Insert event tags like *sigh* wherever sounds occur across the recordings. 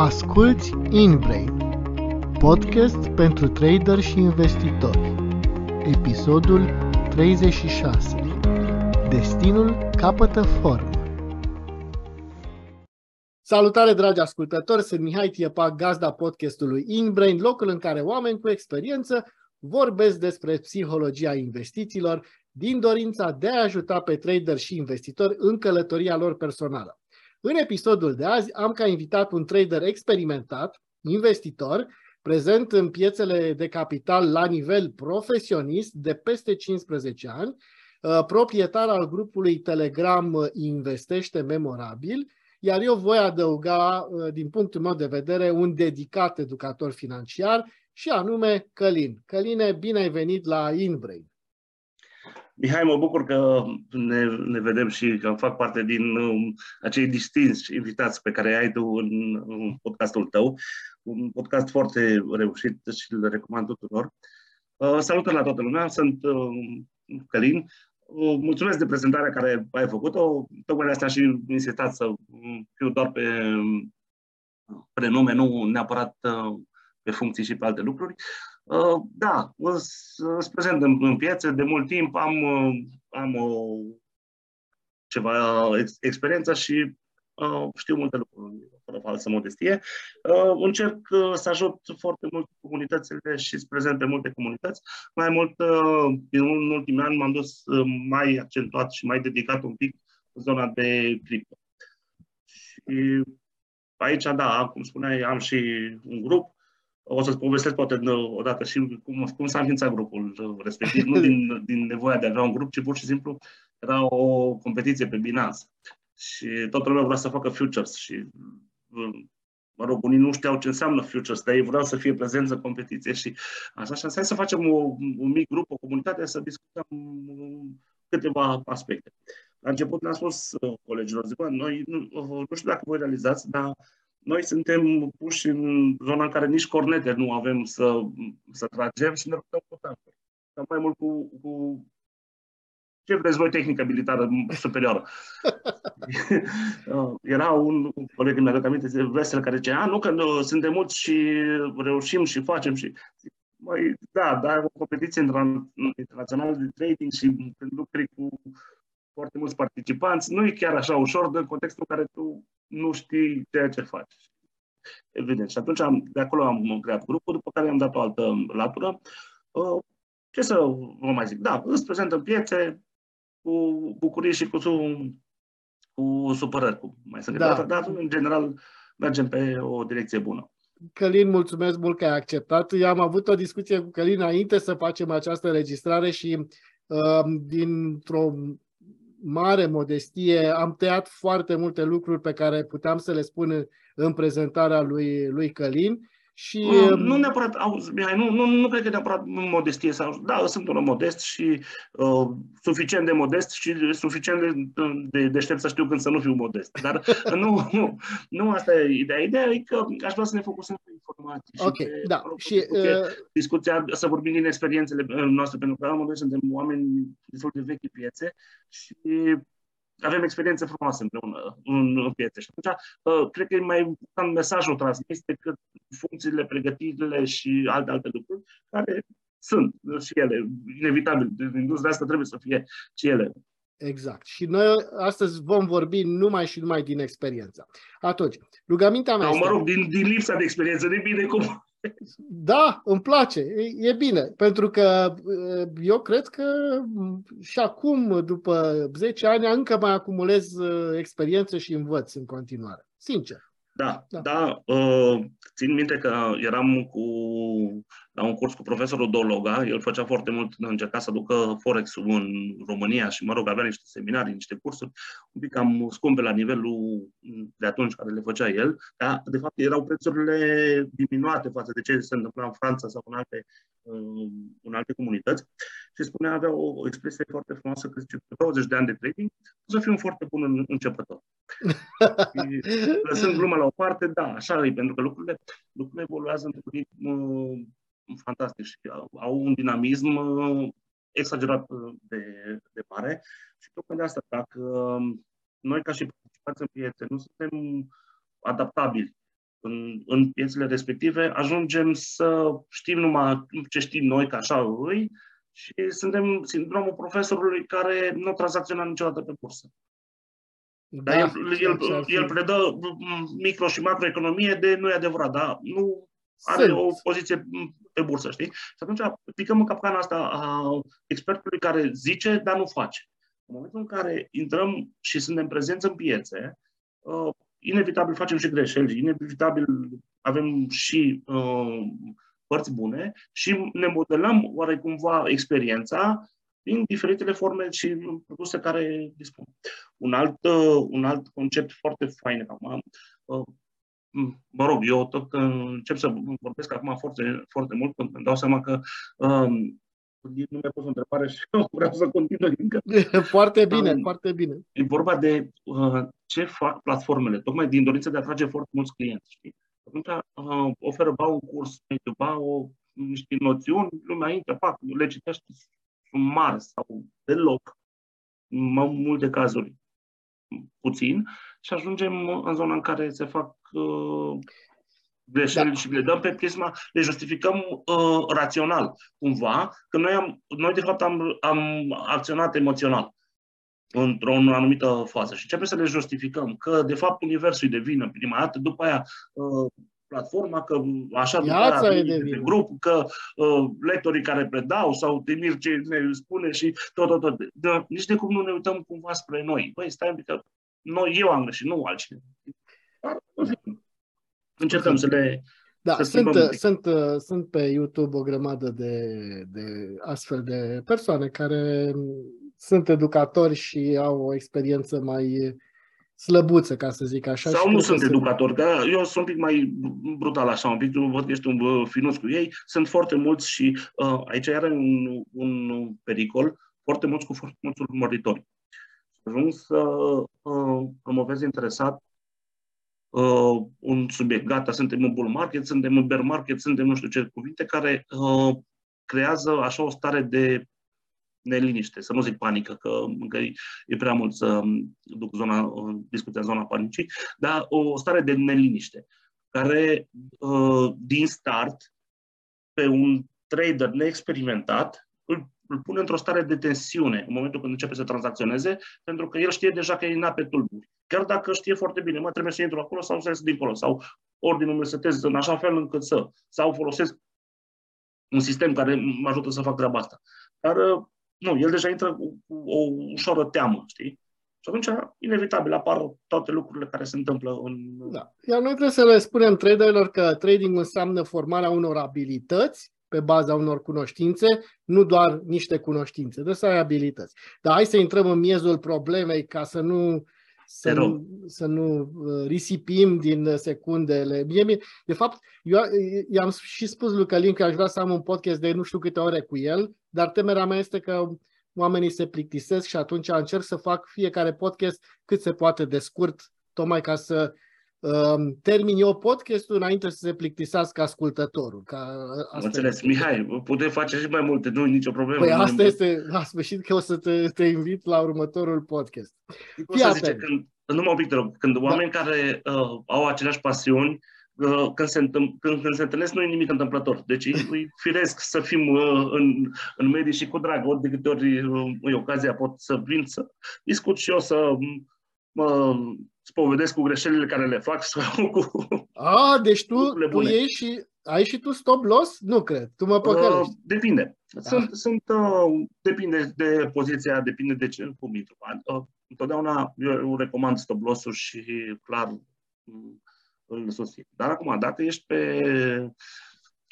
Asculți InBrain, podcast pentru trader și investitori. Episodul 36. Destinul capătă formă. Salutare, dragi ascultători! Sunt Mihai Tiepa, gazda podcastului InBrain, locul în care oameni cu experiență vorbesc despre psihologia investițiilor din dorința de a ajuta pe trader și investitori în călătoria lor personală. În episodul de azi am ca invitat un trader experimentat, investitor, prezent în piețele de capital la nivel profesionist de peste 15 ani, uh, proprietar al grupului Telegram Investește Memorabil, iar eu voi adăuga, uh, din punctul meu de vedere, un dedicat educator financiar și anume Călin. Căline, bine ai venit la InBrain. Mihai, mă bucur că ne, ne vedem și că fac parte din um, acei distinși invitați pe care ai tu în, în podcastul tău. Un podcast foarte reușit și îl recomand tuturor. Uh, salutări la toată lumea, sunt uh, Călin. Uh, mulțumesc de prezentarea care ai făcut-o. Tocmai de asta și insistat să fiu doar pe prenume, nu neapărat uh, pe funcții și pe alte lucruri. Uh, da, sunt prezent în, în piață de mult timp, am, uh, am o, ceva ex, experiență și uh, știu multe lucruri, fără falsă modestie. Uh, încerc uh, să ajut foarte mult comunitățile și să prezent pe multe comunități. Mai mult, uh, în ultimii ani m-am dus uh, mai accentuat și mai dedicat un pic în zona de cripto. Și aici, da, cum spuneai, am și un grup o să-ți povestesc poate odată și cum, cum s-a înființat grupul respectiv, nu din, din nevoia de a avea un grup, ci pur și simplu era o competiție pe Binance. Și toată lumea vrea să facă futures și mă rog, unii nu știau ce înseamnă futures, dar ei vreau să fie prezență în competiție și așa, și hai să facem o, un mic grup, o comunitate, să discutăm câteva aspecte. La început ne-am spus uh, colegilor, zic, noi nu, nu știu dacă voi realizați, dar noi suntem puși în zona în care nici cornete nu avem să, să tragem și ne ruptăm cu tancuri. mai mult cu, cu ce vreți voi, tehnică militară superioară. *laughs* Era un, un coleg, mi aduc aminte, vesel, care zicea, a, nu, că nu, suntem mulți și reușim și facem și... Mai, da, dar o competiție internațională de trading și când lucri cu foarte mulți participanți, nu e chiar așa ușor în contextul în care tu nu știi ceea ce faci. Evident. Și atunci am, de acolo am creat grupul, după care am dat o altă latură. Uh, ce să vă mai zic? Da, îți prezent în piețe cu bucurie și cu, su, cu supărări. Cu, mai sunt da. dar în general mergem pe o direcție bună. Călin, mulțumesc mult că ai acceptat. Eu am avut o discuție cu Călin înainte să facem această înregistrare și uh, dintr-o mare modestie, am tăiat foarte multe lucruri pe care puteam să le spun în prezentarea lui, lui Călin și... Nu, nu neapărat, auzi, nu, nu, nu cred că neapărat modestie sau... Da, sunt un om modest și uh, suficient de modest și suficient de, de deștept să știu când să nu fiu modest. Dar *laughs* nu, nu, nu asta e ideea. Ideea e că aș vrea să ne focusăm pe informații. Ok, și pe, da. Și, discuția, uh... discuția, să vorbim din experiențele noastre, pentru că la suntem oameni destul de vechi piețe și avem experiențe frumoase împreună în, în piețe. Și atunci, uh, cred că e mai important mesajul transmis decât funcțiile, pregătirile și alte, alte lucruri, care sunt și ele, inevitabil. Industria asta trebuie să fie și ele. Exact. Și noi astăzi vom vorbi numai și numai din experiență. Atunci, rugămintea mea. Sau, mă rog, din, din lipsa de experiență, de bine cum da, îmi place, e, e bine, pentru că eu cred că și acum, după 10 ani, încă mai acumulez experiență și învăț în continuare, sincer. Da, da. da uh, țin minte că eram cu, la un curs cu profesorul Dologa, el făcea foarte mult, încerca să ducă Forex-ul în România și, mă rog, avea niște seminarii, niște cursuri, un pic cam scumpe la nivelul de atunci care le făcea el, dar, de fapt, erau prețurile diminuate față de ce se întâmpla în Franța sau în alte, uh, în alte comunități și spunea, avea o, o expresie foarte frumoasă, că zice, 20 de ani de trading, o să fiu un foarte bun începător. *laughs* lăsând gluma la o parte, da, așa e, pentru că lucrurile, lucrurile evoluează într-un ritm uh, fantastic și au, au un dinamism uh, exagerat uh, de, de mare și tocmai de asta, dacă um, noi ca și participanți în piețe nu suntem adaptabili în, în piețele respective, ajungem să știm numai ce știm noi, ca așa îi, și suntem sindromul profesorului care nu tranzacționa niciodată pe bursă. Da, Dar el, el, el predă micro și macroeconomie de nu e adevărat, dar nu are Sunt. o poziție pe bursă, știi? Și atunci picăm în capcana asta a expertului care zice, dar nu face. În momentul în care intrăm și suntem prezenți în piețe, uh, inevitabil facem și greșeli, inevitabil avem și uh, părți bune și ne modelăm oarecumva experiența din diferitele forme și produse care dispun. Un alt, uh, un alt concept foarte fain acum, uh, mă rog, eu tot încep să vorbesc acum foarte, foarte mult, când îmi dau seama că um, nu mi-a pus o întrebare și eu *laughs* vreau să continui încă. *laughs* Foarte bine, um, foarte bine. E vorba de uh, ce fac platformele, tocmai din dorința de a atrage foarte mulți clienți. Știi? Atunci uh, oferă ba un curs mediu, ba o, niște noțiuni, lumea intră, fac, le citește mari sau deloc, în multe cazuri puțin, și ajungem în zona în care se fac uh, greșeli da. și le dăm pe prisma, le justificăm uh, rațional, cumva, că noi, am, noi de fapt am, am acționat emoțional într-o anumită fază și începem să le justificăm că de fapt universul îi devine prima dată, după aia uh, platforma, că așa Viața e de, de grup, că uh, lectorii care predau sau Timir ce ne spune și tot, tot, tot. De, nici de cum nu ne uităm cumva spre noi. Băi, stai un pic, că noi, eu am greșit, nu altcineva. Dar, încercăm să le da, să sunt, sunt, sunt pe YouTube o grămadă de, de astfel de persoane care sunt educatori și au o experiență mai slăbuță, ca să zic așa. Sau nu sunt educatori, că eu sunt un pic mai brutal așa, un pic, văd că ești un finuț cu ei. Sunt foarte mulți și uh, aici are un, un pericol, foarte mulți cu foarte mulți urmăritori. Ajung să uh, promovezi interesat uh, un subiect. Gata, suntem în bull market, suntem în bear market, suntem nu știu ce cuvinte care uh, creează așa o stare de neliniște, să nu zic panică, că încă e prea mult să duc zona, discuția în zona panicii, dar o stare de neliniște, care uh, din start, pe un trader neexperimentat, îl, îl pune într-o stare de tensiune în momentul când începe să tranzacționeze, pentru că el știe deja că e în pe tulburi. Chiar dacă știe foarte bine, mă, trebuie să intru acolo sau să ies dincolo, sau ordinul meu setez în așa fel încât să, sau folosesc un sistem care mă ajută să fac treaba asta. Dar uh, nu, el deja intră cu o ușoară teamă, știi? Și atunci, inevitabil, apar toate lucrurile care se întâmplă în... Da. Iar noi trebuie să le spunem traderilor că trading înseamnă formarea unor abilități pe baza unor cunoștințe, nu doar niște cunoștințe, trebuie să ai abilități. Dar hai să intrăm în miezul problemei ca să nu să nu, să nu uh, risipim din secundele. Mie, de fapt, eu i-am și spus lui Călin că aș vrea să am un podcast de nu știu câte ore cu el, dar temerea mea este că oamenii se plictisesc și atunci încerc să fac fiecare podcast cât se poate de scurt, tocmai ca să um, termin eu podcastul înainte să se plictisească ascultătorul. Ca asta Înțeles. Este. Mihai, putem face și mai multe, nu nicio problemă. Păi asta este, la sfârșit că o să te, te invit la următorul podcast. Fii zice, când, numai un pic, te rog, când da. oameni care uh, au aceleași pasiuni, uh, când, se întâm- când, când se întâlnesc, nu e nimic întâmplător. Deci e firesc să fim uh, în, în medii și cu drag. Ori de câte ori uh, e ocazia pot să vin să discut și eu, să mă spovedesc cu greșelile care le fac sau *laughs* cu... A, deci tu, tu ieși și ai și tu stop loss? Nu cred. Tu mă păcălești. Uh, depinde. Da. Sunt, sunt uh, depinde de poziția, depinde de ce, cum intru. Uh, întotdeauna eu recomand stop loss-uri și clar mm, îl susțin. Dar acum, dacă ești pe,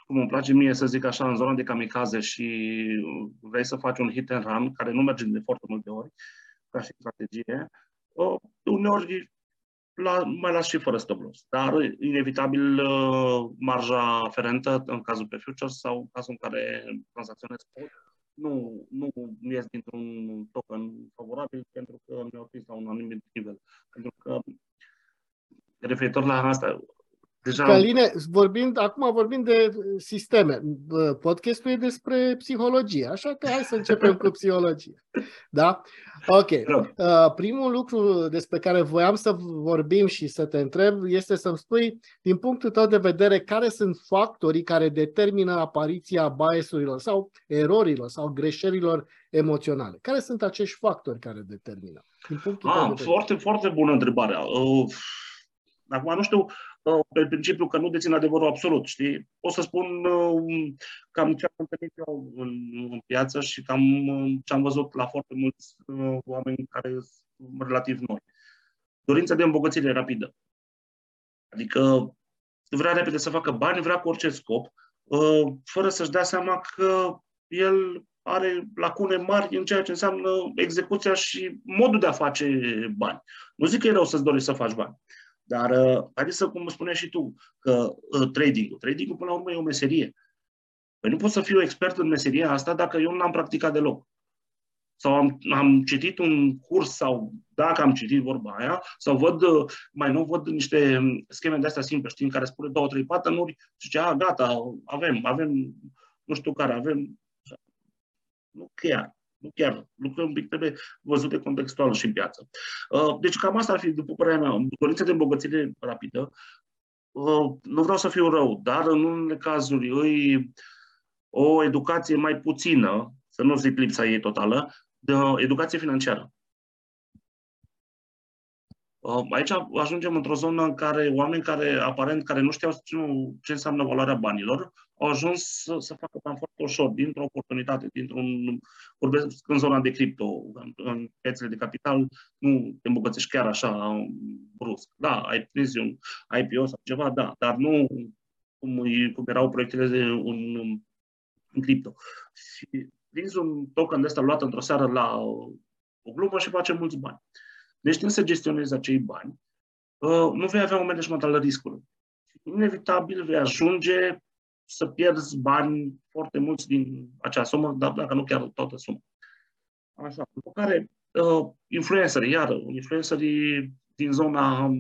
cum îmi place mie să zic așa, în zona de kamikaze și vrei să faci un hit and run, care nu merge de foarte multe ori, ca și strategie, uh, uneori la, mai las și fără stop loss. Dar, inevitabil, uh, marja aferentă, în cazul pe futures sau în cazul în care tranzacționez spot, nu, nu ies dintr-un token favorabil pentru că mi-au prins la un anumit nivel. Pentru că, referitor la asta, Deja... Căline, vorbind, acum vorbim de sisteme. Podcastul e despre psihologie, așa că hai să începem cu psihologie. Da? Ok. Uh, primul lucru despre care voiam să vorbim și să te întreb este să-mi spui, din punctul tău de vedere, care sunt factorii care determină apariția biasurilor sau erorilor sau greșelilor emoționale. Care sunt acești factori care determină? Din punctul ah, foarte, foarte bună întrebare. Uh, acum nu știu uh, pe principiu că nu dețin adevărul absolut, știi? O să spun uh, cam ce am întâlnit eu în, în piață și cam ce am văzut la foarte mulți oameni care sunt relativ noi. Dorința de îmbogățire rapidă. Adică vrea repede să facă bani, vrea cu orice scop, fără să-și dea seama că el are lacune mari în ceea ce înseamnă execuția și modul de a face bani. Nu zic că e rău să-ți dorești să faci bani, dar uh, haideți să, cum spuneai și tu, că uh, trading-ul, trading-ul până la urmă e o meserie. Păi nu pot să fiu expert în meseria asta dacă eu nu am practicat deloc. Sau am, am citit un curs sau dacă am citit vorba aia, sau văd, uh, mai nu văd niște scheme de astea simple, știi, în care spune două, trei pattern-uri și zice, a, gata, avem, avem, nu știu care, avem nu chiar. Nu chiar. Lucrurile un pic trebuie văzute contextual și în piață. Uh, deci cam asta ar fi, după părerea mea, dorința de îmbogățire rapidă. Uh, nu vreau să fiu rău, dar în unele cazuri îi o educație mai puțină, să nu zic lipsa ei totală, de educație financiară. Uh, aici ajungem într-o zonă în care oameni care, aparent, care nu știau ce înseamnă valoarea banilor, au ajuns să, să facă bani foarte ușor, dintr-o oportunitate, dintr-un, vorbesc în zona de cripto, în, în piețele de capital, nu te îmbogățești chiar așa brusc. Da, ai prins un IPO sau ceva, da, dar nu cum, cum erau proiectele de un, în cripto. Și prinzi un token de ăsta luat într-o seară la o glumă și face mulți bani. Deci știind să gestionezi acei bani, uh, nu vei avea un management al riscului. Inevitabil vei ajunge să pierzi bani foarte mulți din acea sumă, dar dacă nu chiar toată suma. Așa. După care, uh, influencerii, iară, influencerii din zona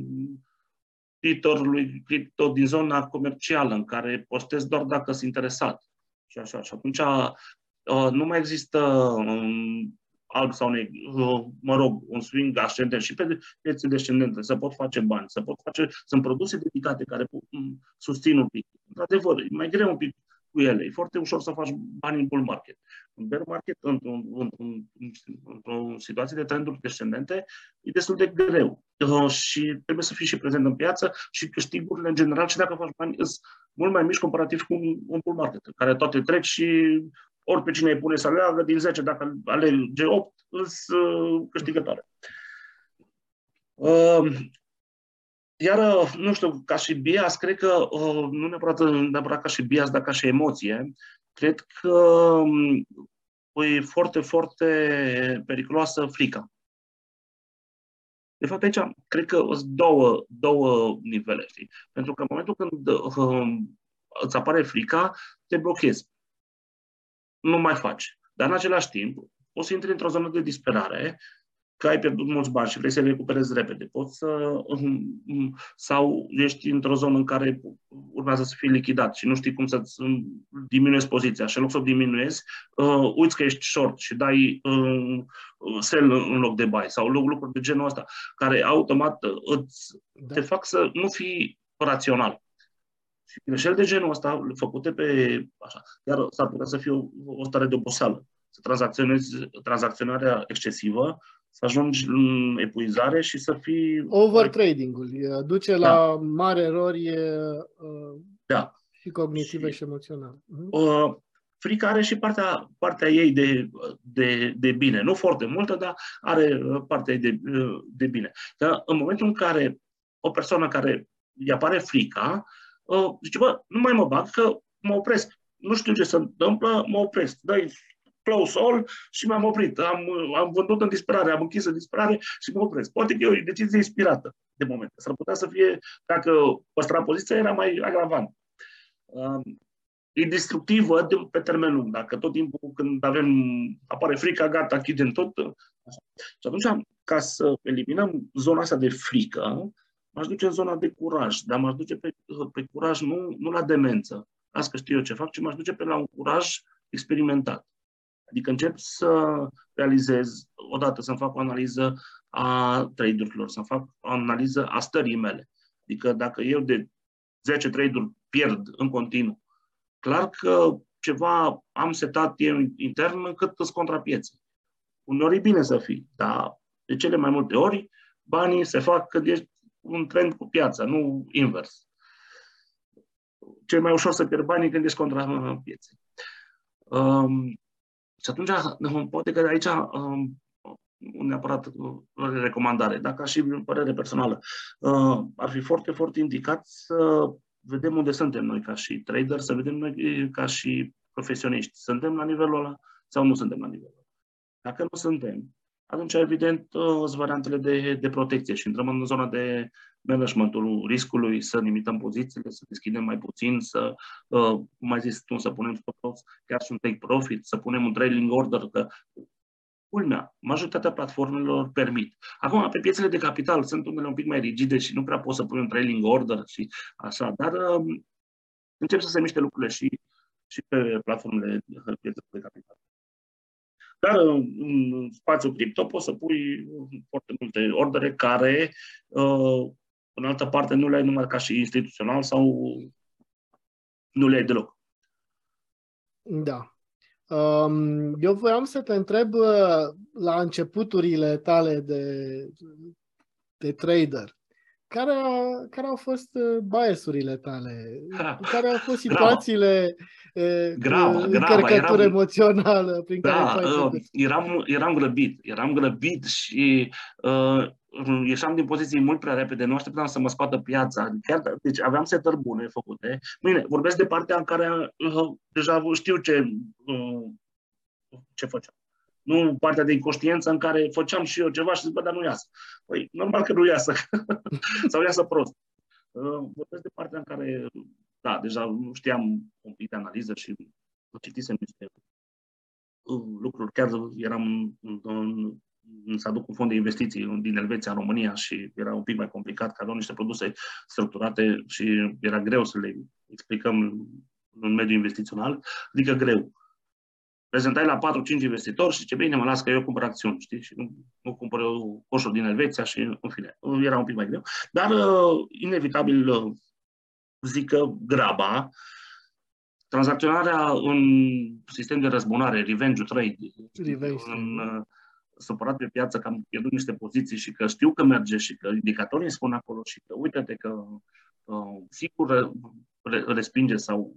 Twitter-ului cripto, din zona comercială, în care postez doar dacă sunt interesat. Și așa. Și atunci uh, nu mai există um, alb sau negru, mă rog, un swing ascendent și pe piețe descendente, să pot face bani, să pot face, sunt produse dedicate care susțin un pic. Într-adevăr, e mai greu un pic cu ele. E foarte ușor să faci bani în bull market. În bear market, într-o, într-o, într-o situație de trenduri descendente, e destul de greu. Uh, și trebuie să fii și prezent în piață și câștigurile în general și dacă faci bani sunt mult mai mici comparativ cu un, un bull market, în care toate trec și ori pe cine îi pune să aleagă, din 10, dacă alege 8, îți uh, câștigătoare. Uh, iar, uh, nu știu, ca și bias, cred că, nu neapărat, neapărat ca și bias, dar ca și emoție, cred că um, e foarte, foarte periculoasă frica. De fapt, aici, cred că sunt două, două nivele, știi? Pentru că în momentul când uh, îți apare frica, te blochezi nu mai faci. Dar în același timp, o să intri într-o zonă de disperare, că ai pierdut mulți bani și vrei să le recuperezi repede. Poți să, um, um, sau ești într-o zonă în care urmează să fii lichidat și nu știi cum să-ți um, diminuezi poziția și în loc să o diminuezi, uh, uiți că ești short și dai uh, sell în loc de buy sau lucruri de genul ăsta, care automat îți, da. te fac să nu fii rațional. Și greșeli de genul ăsta, făcute pe așa, iar s-ar putea să fie o, o stare de oboseală. Să tranzacționezi tranzacționarea excesivă, să ajungi în epuizare și să fii... Overtrading-ul duce da. la mari erori uh, da. și cognitive și, și emoționale. Uh, frica are și partea, partea ei de, de, de bine. Nu foarte multă, dar are partea ei de, de bine. Dar în momentul în care o persoană care îi apare frica, uh, zice, bă, nu mai mă bag că mă opresc. Nu știu ce se întâmplă, mă opresc. Dai close all și m-am oprit. Am, am vândut în disperare, am închis în disperare și mă opresc. Poate că e o decizie inspirată de moment. S-ar putea să fie, dacă păstra poziția, era mai agravant. Uh, e destructivă de, pe termen lung. Dacă tot timpul când avem, apare frica, gata, închidem tot. Așa. Și atunci, ca să eliminăm zona asta de frică, m-aș duce în zona de curaj, dar m-aș duce pe, pe curaj nu, nu la demență, las că știu eu ce fac, ci m-aș duce pe la un curaj experimentat. Adică încep să realizez, odată să-mi fac o analiză a trade-urilor, să-mi fac o analiză a stării mele. Adică dacă eu de 10 trade-uri pierd în continuu, clar că ceva am setat eu intern încât îți contra pieței. Uneori e bine să fii, dar de cele mai multe ori banii se fac când ești un trend cu piața, nu invers. Cel mai ușor să pierd banii când ești contra pieței. Um, și atunci, *laughs* poate că aici um, neapărat uh, recomandare, dar ca și părere personală, uh, ar fi foarte, foarte indicat să vedem unde suntem noi ca și trader, să vedem noi ca și profesioniști. Suntem la nivelul ăla sau nu suntem la nivelul ăla? Dacă nu suntem, atunci, evident, uh, sunt variantele de, de protecție și intrăm în zona de managementul riscului, să limităm pozițiile, să deschidem mai puțin, să, uh, mai zis tu, să punem stop loss, chiar și un take profit, să punem un trailing order, că culmea, majoritatea platformelor permit. Acum, pe piețele de capital sunt unele un pic mai rigide și nu prea poți să pui un trailing order și așa, dar uh, încep să se miște lucrurile și, și pe platformele de piețe de capital. Dar în spațiul cripto poți să pui foarte multe ordere care, uh, în altă parte, nu le ai numai ca și instituțional sau nu le ai deloc. Da. Um, eu voiam să te întreb uh, la începuturile tale de, de trader. Care, a, care au fost uh, biasurile tale? Ha, *laughs* care au fost situațiile grava, uh, grava, încărcătură eram, emoțională prin da, care uh, eram, eram grăbit, eram grăbit și uh, ieșeam din poziții mult prea repede, nu așteptam să mă scoată piața. Chiar, deci aveam setări bune făcute. Bine, vorbesc de partea în care uh, deja știu ce, uh, ce făceam. Nu partea de inconștiență în care făceam și eu ceva și zic, bă, dar nu iasă. Păi, normal că nu iasă. *laughs* Sau iasă prost. Uh, vorbesc de partea în care, da, deja știam un pic de analiză și citisem niște uh, lucruri. Chiar eram în, în, să aduc un fond de investiții din Elveția în România și era un pic mai complicat, că aveau niște produse structurate și era greu să le explicăm în mediul investițional, adică greu prezentai la 4-5 investitori și ce bine, mă las că eu cumpăr acțiuni, știi? Și nu, nu cumpăr eu coșul din Elveția și, în fine, era un pic mai greu. Dar, uh, inevitabil, uh, zic că graba, tranzacționarea în sistem de răzbunare, revenge trade, revenge. în, uh, supărat pe piață că am pierdut niște poziții și că știu că merge și că indicatorii îmi spun acolo și că uite-te că uh, sigur respinge sau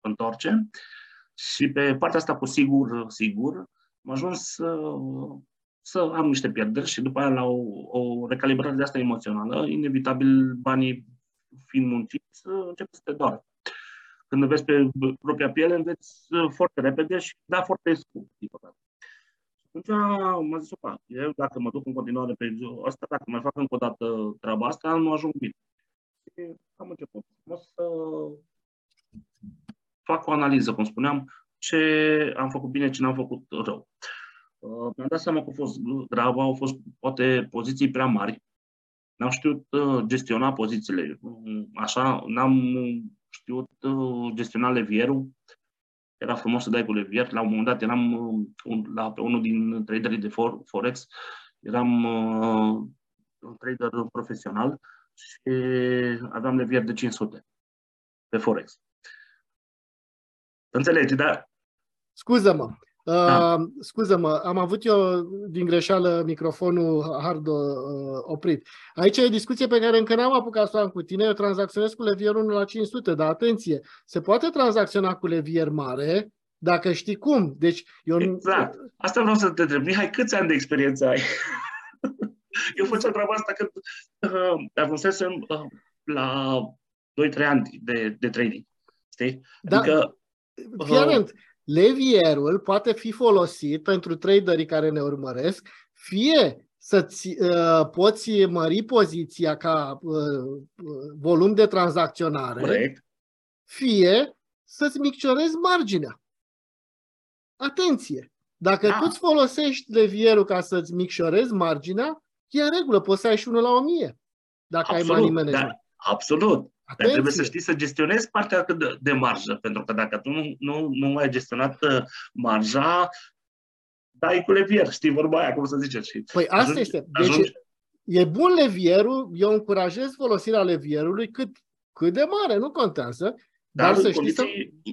întorce. Uh, și pe partea asta, cu sigur, sigur, am ajuns să, să am niște pierderi și după aia la o, o recalibrare de asta emoțională, inevitabil banii fiind munciți, încep să te doară. Când vezi pe propria piele, înveți foarte repede și da foarte scump, din păcate. Atunci m-a zis, opa, eu dacă mă duc în continuare pe asta, dacă mai fac încă o dată treaba asta, nu ajung bine. Și am început. O să fac o analiză, cum spuneam, ce am făcut bine, ce n-am făcut rău. Uh, mi-am dat seama că a fost gravă, au fost poate poziții prea mari. N-am știut uh, gestiona pozițiile. Uh, așa, n-am știut uh, gestiona levierul. Era frumos să dai cu levier. La un moment dat eram uh, un, la, pe unul din traderii de for, Forex. Eram uh, un trader profesional și aveam levier de 500 pe Forex. Înțelegi, da? Scuză-mă. Da. Uh, scuză-mă, am avut eu din greșeală microfonul hard uh, oprit. Aici e discuție pe care încă n-am apucat să o am cu tine. Eu tranzacționez cu levier 1 la 500, dar atenție, se poate tranzacționa cu levier mare dacă știi cum. Deci eu exact. Asta vreau să te întreb. Mihai, câți ani de experiență ai? *laughs* eu făceam treaba asta când uh, ajunsesem uh, la 2-3 ani de, de trading. Știi? Da. Adică Fii atent, levierul poate fi folosit pentru traderii care ne urmăresc, fie să uh, poți mări poziția ca uh, volum de tranzacționare, Correct. fie să-ți micșorezi marginea. Atenție! Dacă da. tu îți folosești levierul ca să-ți micșorezi marginea, e în regulă, poți să ai și unul la 1000. dacă absolut, ai money management. Da, absolut. Dar trebuie să știi să gestionezi partea de, de marjă, pentru că dacă tu nu, nu, nu ai gestionat uh, marja, dai cu levier, știi vorba aia, cum să zice. Și păi asta ajungi, este. Deci ajungi... e bun levierul, eu încurajez folosirea levierului cât, cât de mare, nu contează, dar, dar în, condiții, să...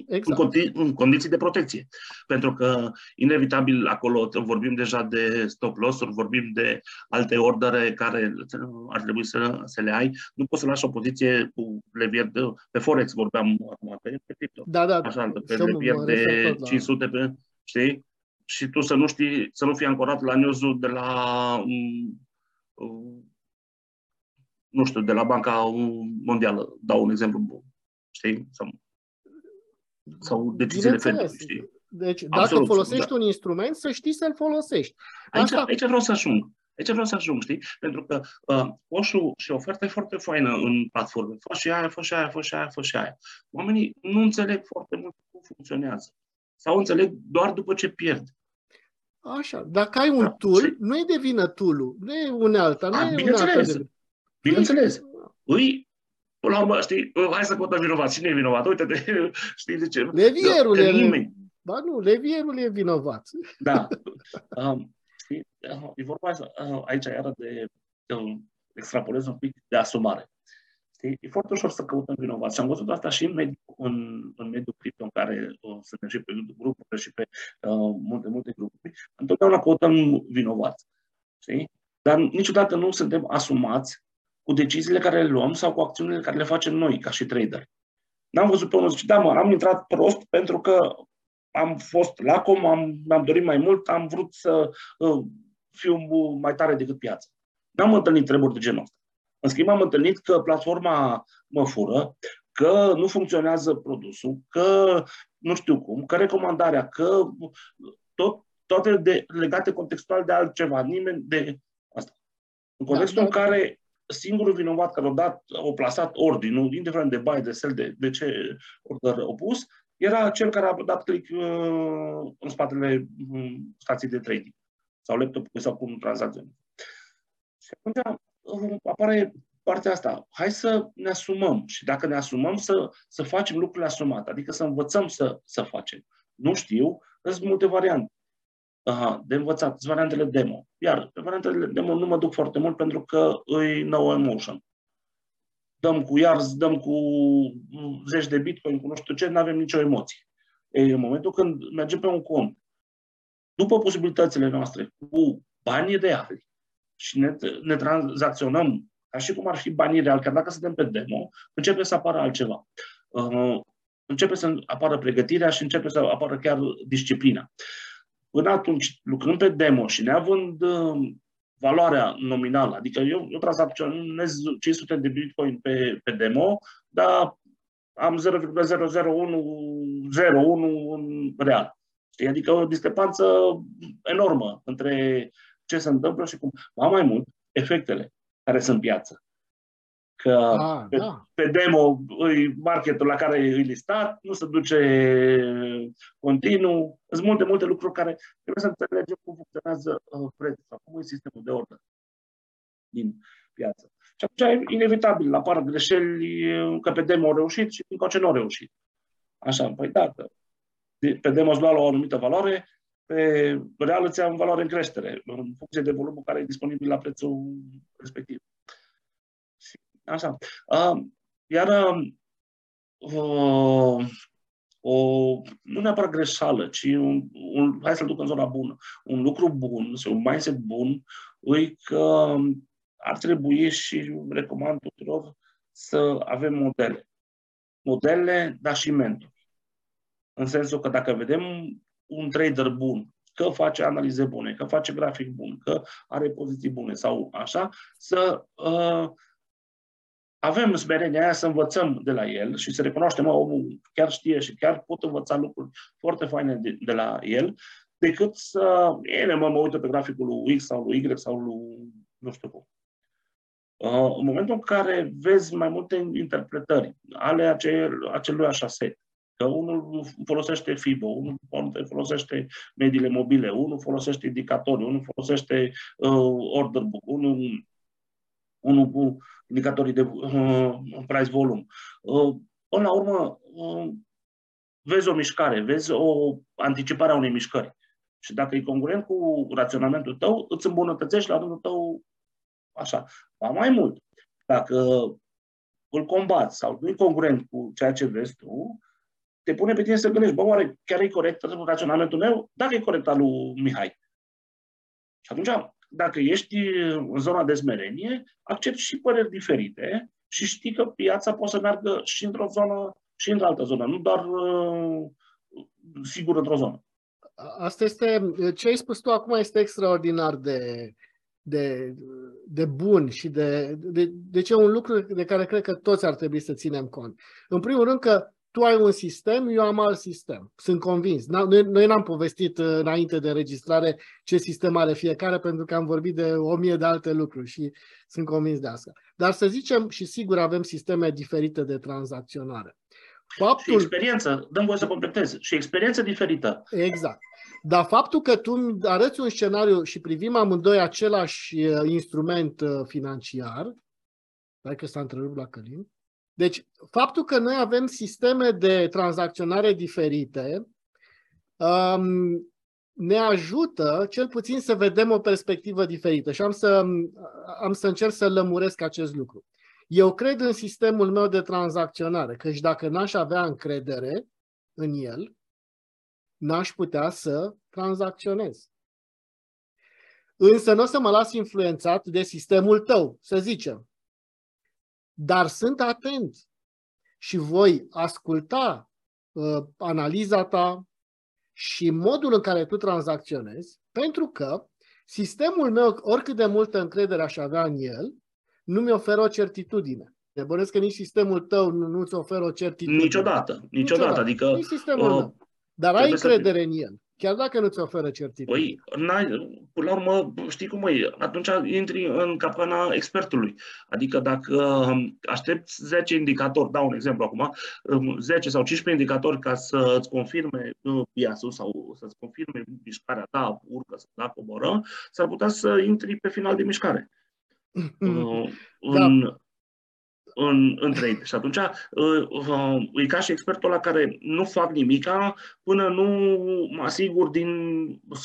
exact. în, condiții, în condiții de protecție. Pentru că, inevitabil, acolo vorbim deja de stop loss-uri, vorbim de alte ordere care ar trebui să, să le ai. Nu poți să lași o poziție cu levier de, pe Forex, vorbeam acum, pe, pe cripto. Da, da. Așa, pe levier de 500, pe, știi? Și tu să nu știi, să nu fii ancorat la news de la um, nu știu, de la Banca Mondială, dau un exemplu bun știi? Sau, sau deciziile Fed, știi? Deci, Absolut, dacă folosești da. un instrument, să știi să-l folosești. Aici, Asta... aici vreau să ajung. Aici vreau să ajung, știi? Pentru că uh, coșul și oferta e foarte faină în platforme. Fă și aia, fă și aia, fă și aia, fă și aia. Oamenii nu înțeleg foarte mult cum funcționează. Sau înțeleg doar după ce pierd. Așa. Dacă ai un da, tool, și... nu e de vină tool nu e unealta, nu A, e bineînțeles. De... Bineînțeles. Îi Până la urmă, știi, hai să căutăm vinovat. Cine e vinovat? Uite-te, *laughs* știi de ce? Levierul e nimeni. Ba nu, levierul e vinovat. Da. *laughs* Um, știi, e vorba uh, aici iară de, de extrapolez un pic de asumare. Știi? E foarte ușor să căutăm vinovați. Și am văzut asta și în mediul, în, în mediul cripto, în care uh, suntem și pe grupuri și pe uh, multe, multe grupuri. Întotdeauna căutăm vinovați. Știi? Dar niciodată nu suntem asumați cu deciziile care le luăm sau cu acțiunile care le facem noi, ca și trader. N-am văzut pe unul zice, da, mă, am intrat prost pentru că am fost lacom, am, am dorit mai mult, am vrut să uh, fiu mai tare decât piața. N-am întâlnit treburi de genul ăsta. În schimb, am întâlnit că platforma mă fură, că nu funcționează produsul, că nu știu cum, că recomandarea, că tot, toate de, legate contextual de altceva, nimeni de asta. În contextul da, da. în care singurul vinovat care a dat, a plasat ordinul, indiferent de buy, de sell, de, de ce order opus, era cel care a dat click uh, în spatele uh, stației de trading sau laptop sau cum tranzacțiune. Și atunci uh, apare partea asta. Hai să ne asumăm și dacă ne asumăm să, să facem lucrurile asumate, adică să învățăm să, să facem. Nu știu, sunt multe variante. Aha, de învățat, sunt variantele demo. Iar pe variantele demo nu mă duc foarte mult pentru că îi no emotion. Dăm cu yards, dăm cu zeci de bitcoin, cu nu știu ce, nu avem nicio emoție. E, în momentul când mergem pe un cont, după posibilitățile noastre, cu banii reali și ne, ne tranzacționăm ca și cum ar fi banii reali, chiar dacă suntem pe demo, începe să apară altceva. Uh, începe să apară pregătirea și începe să apară chiar disciplina. Uh, Până atunci, lucrând pe demo și neavând uh, valoarea nominală, adică eu, eu tranzacționez 500 de bitcoin pe, pe demo, dar am 0,00101 în real. Știi? Adică o discrepanță enormă între ce se întâmplă și cum. Mai mai mult, efectele care sunt în piață că ah, pe, da. pe demo îi marketul la care e listat, nu se duce continuu. Sunt multe, multe lucruri care trebuie să înțelegem cum funcționează uh, prețul sau cum e sistemul de ordine din piață. Și atunci e inevitabil, apar greșeli că pe demo au reușit și încă ce nu au reușit. Așa, păi da, că pe demo îți lua la o anumită valoare, pe real îți ia în valoare în creștere, în funcție de volumul care e disponibil la prețul respectiv. Așa. Uh, iar uh, o, nu neapărat greșeală, ci un, un, hai să-l duc în zona bună. Un lucru bun, sau un mindset bun, e că ar trebui și recomand tuturor să avem modele. Modele, dar și mentori. În sensul că dacă vedem un trader bun, că face analize bune, că face grafic bun, că are poziții bune sau așa, să uh, avem smerenia aia să învățăm de la el și să recunoaștem, că omul chiar știe și chiar pot învăța lucruri foarte faine de, de la el, decât să, ele, mă, mă uită pe graficul lui X sau lui Y sau lui nu știu cum. Uh, în momentul în care vezi mai multe interpretări ale acel, acelui așa set, că unul folosește FIBO, unul folosește mediile mobile, unul folosește indicatori, unul folosește uh, order book, unul, unul indicatorii de uh, price volum. Uh, până la urmă, uh, vezi o mișcare, vezi o anticipare a unei mișcări. Și dacă e congruent cu raționamentul tău, îți îmbunătățești la rândul tău așa. Ba mai mult, dacă îl combați sau nu e congruent cu ceea ce vezi tu, te pune pe tine să gândești, bă, oare chiar e corect raționamentul meu? Dacă e corect al lui Mihai. Și atunci, dacă ești în zona de smerenie, accepti și păreri diferite și știi că piața poate să meargă și într-o zonă și într-o altă zonă, nu doar uh, sigur într-o zonă. Asta este, ce ai spus tu acum este extraordinar de, de, de bun și de, de, de ce un lucru de care cred că toți ar trebui să ținem cont. În primul rând că tu ai un sistem, eu am alt sistem. Sunt convins. Noi, noi n-am povestit uh, înainte de înregistrare ce sistem are fiecare, pentru că am vorbit de o mie de alte lucruri și sunt convins de asta. Dar să zicem, și sigur avem sisteme diferite de tranzacționare. Faptul... Și experiență, dăm voie să completez, și experiență diferită. Exact. Dar faptul că tu arăți un scenariu și privim amândoi același uh, instrument uh, financiar, Hai că s-a întrerupt la Călin, deci, faptul că noi avem sisteme de tranzacționare diferite um, ne ajută cel puțin să vedem o perspectivă diferită și am să, am să încerc să lămuresc acest lucru. Eu cred în sistemul meu de tranzacționare, căci dacă n-aș avea încredere în el, n-aș putea să tranzacționez. Însă nu o să mă las influențat de sistemul tău, să zicem. Dar sunt atent și voi asculta uh, analiza ta și modul în care tu tranzacționezi, pentru că sistemul meu, oricât de multă încredere aș avea în el, nu mi oferă o certitudine. Te bănesc că nici sistemul tău nu, nu-ți oferă o certitudine. Niciodată. Niciodată. niciodată. Adică, nici sistemul uh, meu. Dar ai încredere să... în el. Chiar dacă nu ți oferă certitudine. Păi, până la urmă, știi cum e, atunci intri în capcana expertului. Adică dacă um, aștepți 10 indicatori, dau un exemplu acum, 10 um, sau 15 indicatori ca să-ți confirme uh, biasul sau să-ți confirme mișcarea ta, urcă sau da, coboră, s-ar putea să intri pe final de mișcare. Uh, da. în, în, în trade. Și atunci uh, uh, e ca și expertul la care nu fac nimica până nu mă asigur din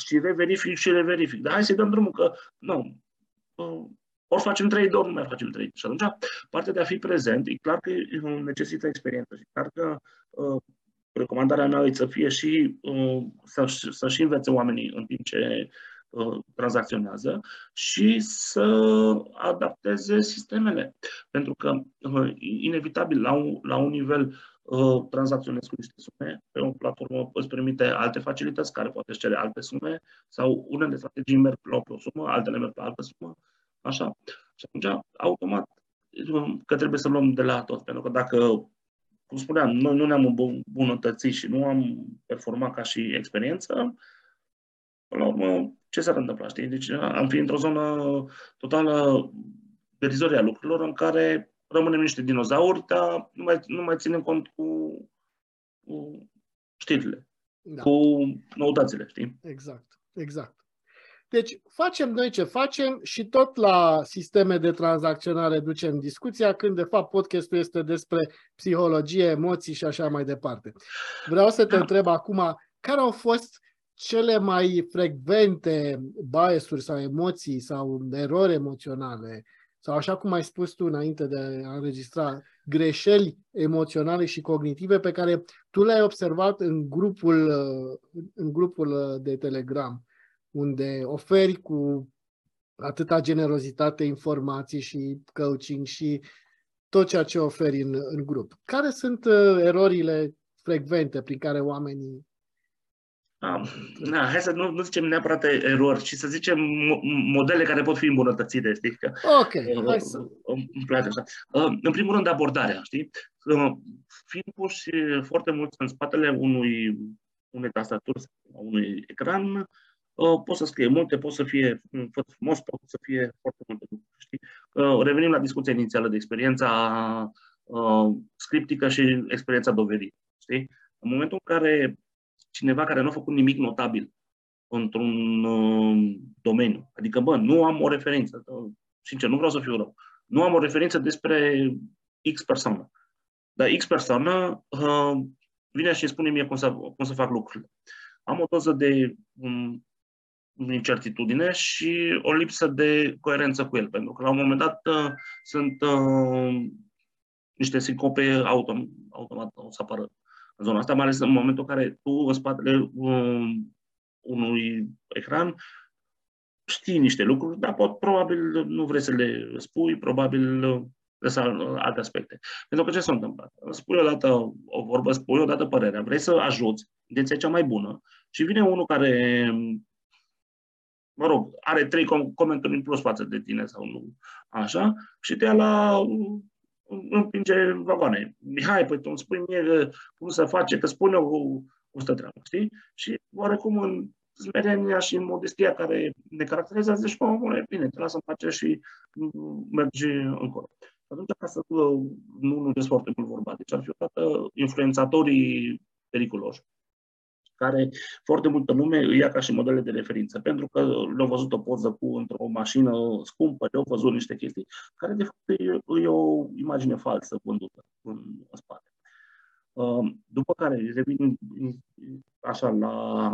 și reverific și reverific. Dar hai să dăm drumul că nu, uh, ori facem trade, ori nu mai facem trade. Și atunci partea de a fi prezent, e clar că necesită experiență. Și clar că uh, recomandarea mea e să fie și uh, să, să-și învețe oamenii în timp ce Uh, tranzacționează și să adapteze sistemele. Pentru că, uh, inevitabil, la un, la un nivel uh, tranzacționezi cu niște sume, pe o platformă îți permite alte facilități care poate cere alte sume sau unele strategii merg la o sumă, altele merg la altă sumă, așa. Și atunci, automat, că trebuie să luăm de la tot. Pentru că dacă, cum spuneam, noi nu ne-am îmbunătățit și nu am performat ca și experiență, până la urmă, ce s-ar întâmpla, știi? Deci am fi într-o zonă totală derizorie a lucrurilor în care rămânem niște dinozauri, dar nu mai, nu mai ținem cont cu, cu știrile, da. cu noutățile, știi? Exact, exact. Deci facem noi ce facem și tot la sisteme de tranzacționare ducem discuția, când de fapt podcastul este despre psihologie, emoții și așa mai departe. Vreau să te da. întreb acum, care au fost cele mai frecvente biasuri sau emoții sau erori emoționale sau așa cum ai spus tu înainte de a înregistra, greșeli emoționale și cognitive pe care tu le-ai observat în grupul, în grupul de Telegram, unde oferi cu atâta generozitate informații și coaching și tot ceea ce oferi în, în grup. Care sunt uh, erorile frecvente prin care oamenii da, da, hai să nu, nu zicem neapărat erori, ci să zicem modele care pot fi îmbunătățite, știi? Că, ok, uh, hai să... Îmi place așa. Uh, în primul rând, abordarea, știi? Uh, fiind puși foarte mult în spatele unui, unei tastaturi sau unui ecran, uh, poți să scrie multe, poți să fie foarte frumos, poți să fie foarte multe lucruri, știi? Uh, revenim la discuția inițială de experiența uh, scriptică și experiența dovedită, știi? În momentul în care cineva care nu a făcut nimic notabil într-un uh, domeniu. Adică, bă, nu am o referință. Sincer, nu vreau să fiu rău. Nu am o referință despre X persoană. Dar X persoană uh, vine și îmi spune mie cum să, cum să fac lucrurile. Am o doză de um, incertitudine și o lipsă de coerență cu el, pentru că la un moment dat uh, sunt uh, niște sincope autom, automat o să apară în zona asta, mai ales în momentul în care tu în spatele um, unui ecran știi niște lucruri, dar pot, probabil nu vrei să le spui, probabil să alte aspecte. Pentru că ce s-a întâmplat? Spui odată o vorbă, spui odată părerea, vrei să ajuți, intenția cea mai bună, și vine unul care, mă rog, are trei comentarii în plus față de tine sau nu, așa, și te ia la împinge vagoane. Mihai, păi tu îmi spui mie cum să face, că spune o, o stă treabă, știi? Și oarecum în smerenia și în modestia care ne caracterizează, zici, mă, bine, te lasă în pace și mergi încolo. Atunci, ca să nu nu foarte mult vorba, deci ar fi odată influențatorii periculoși, care foarte multă lume îi ia ca și modele de referință, pentru că le-au văzut o poză cu într-o mașină scumpă, le-au văzut niște chestii, care de fapt e, e o imagine falsă vândută în, în spate. Um, după care revin așa la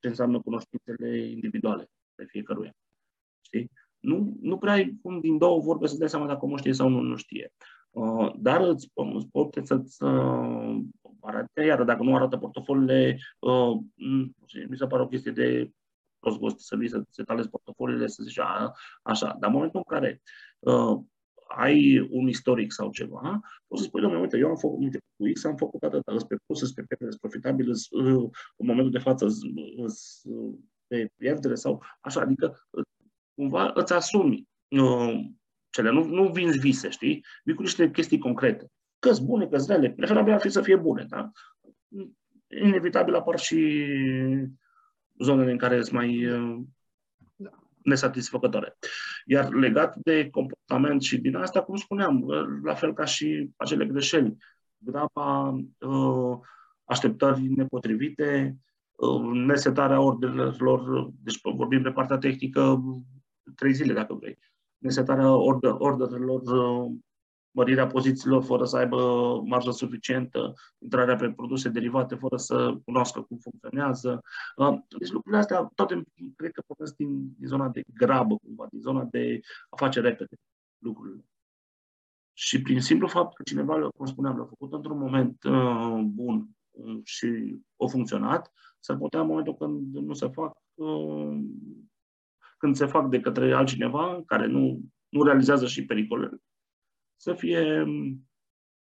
ce înseamnă cunoștințele individuale de fiecăruia. Știi? Nu, nu prea ai cum din două vorbe să dai seama dacă omul știe sau nu, nu știe. Uh, dar îți, îți poate să-ți uh, arate, iar dacă nu arată portofoliile, uh, mi se pare o chestie de prost gust să vii să se talezi portofoliile, să zici a, așa. Dar în momentul în care uh, ai un istoric sau ceva, poți să spui, domnule, uite, eu am făcut uite, cu X, am făcut atâta, pe plus, pe pierdere, profitabil, uh, în momentul de față pe pierdere sau așa, adică cumva îți asumi uh, cele, nu, nu vinzi vise, știi? Vii cu niște chestii concrete. că bune, că rele, preferabil ar fi să fie bune, da? Inevitabil apar și zonele în care sunt mai uh, nesatisfăcătoare. Iar legat de comportament și din asta, cum spuneam, la fel ca și acele greșeli, graba, uh, așteptări nepotrivite, uh, nesetarea ordelelor, deci vorbim pe partea tehnică, trei zile dacă vrei, nesetarea order, orderelor, mărirea pozițiilor fără să aibă marjă suficientă, intrarea pe produse derivate fără să cunoască cum funcționează. Uh, deci lucrurile astea, toate cred că pornesc din, din zona de grabă, cumva, din zona de a face repede lucrurile. Și prin simplu fapt că cineva, cum spuneam, l-a făcut într-un moment uh, bun uh, și a funcționat, s-ar putea în momentul când nu se fac, uh, când se fac de către altcineva care nu, nu realizează și pericolele, să fie mm,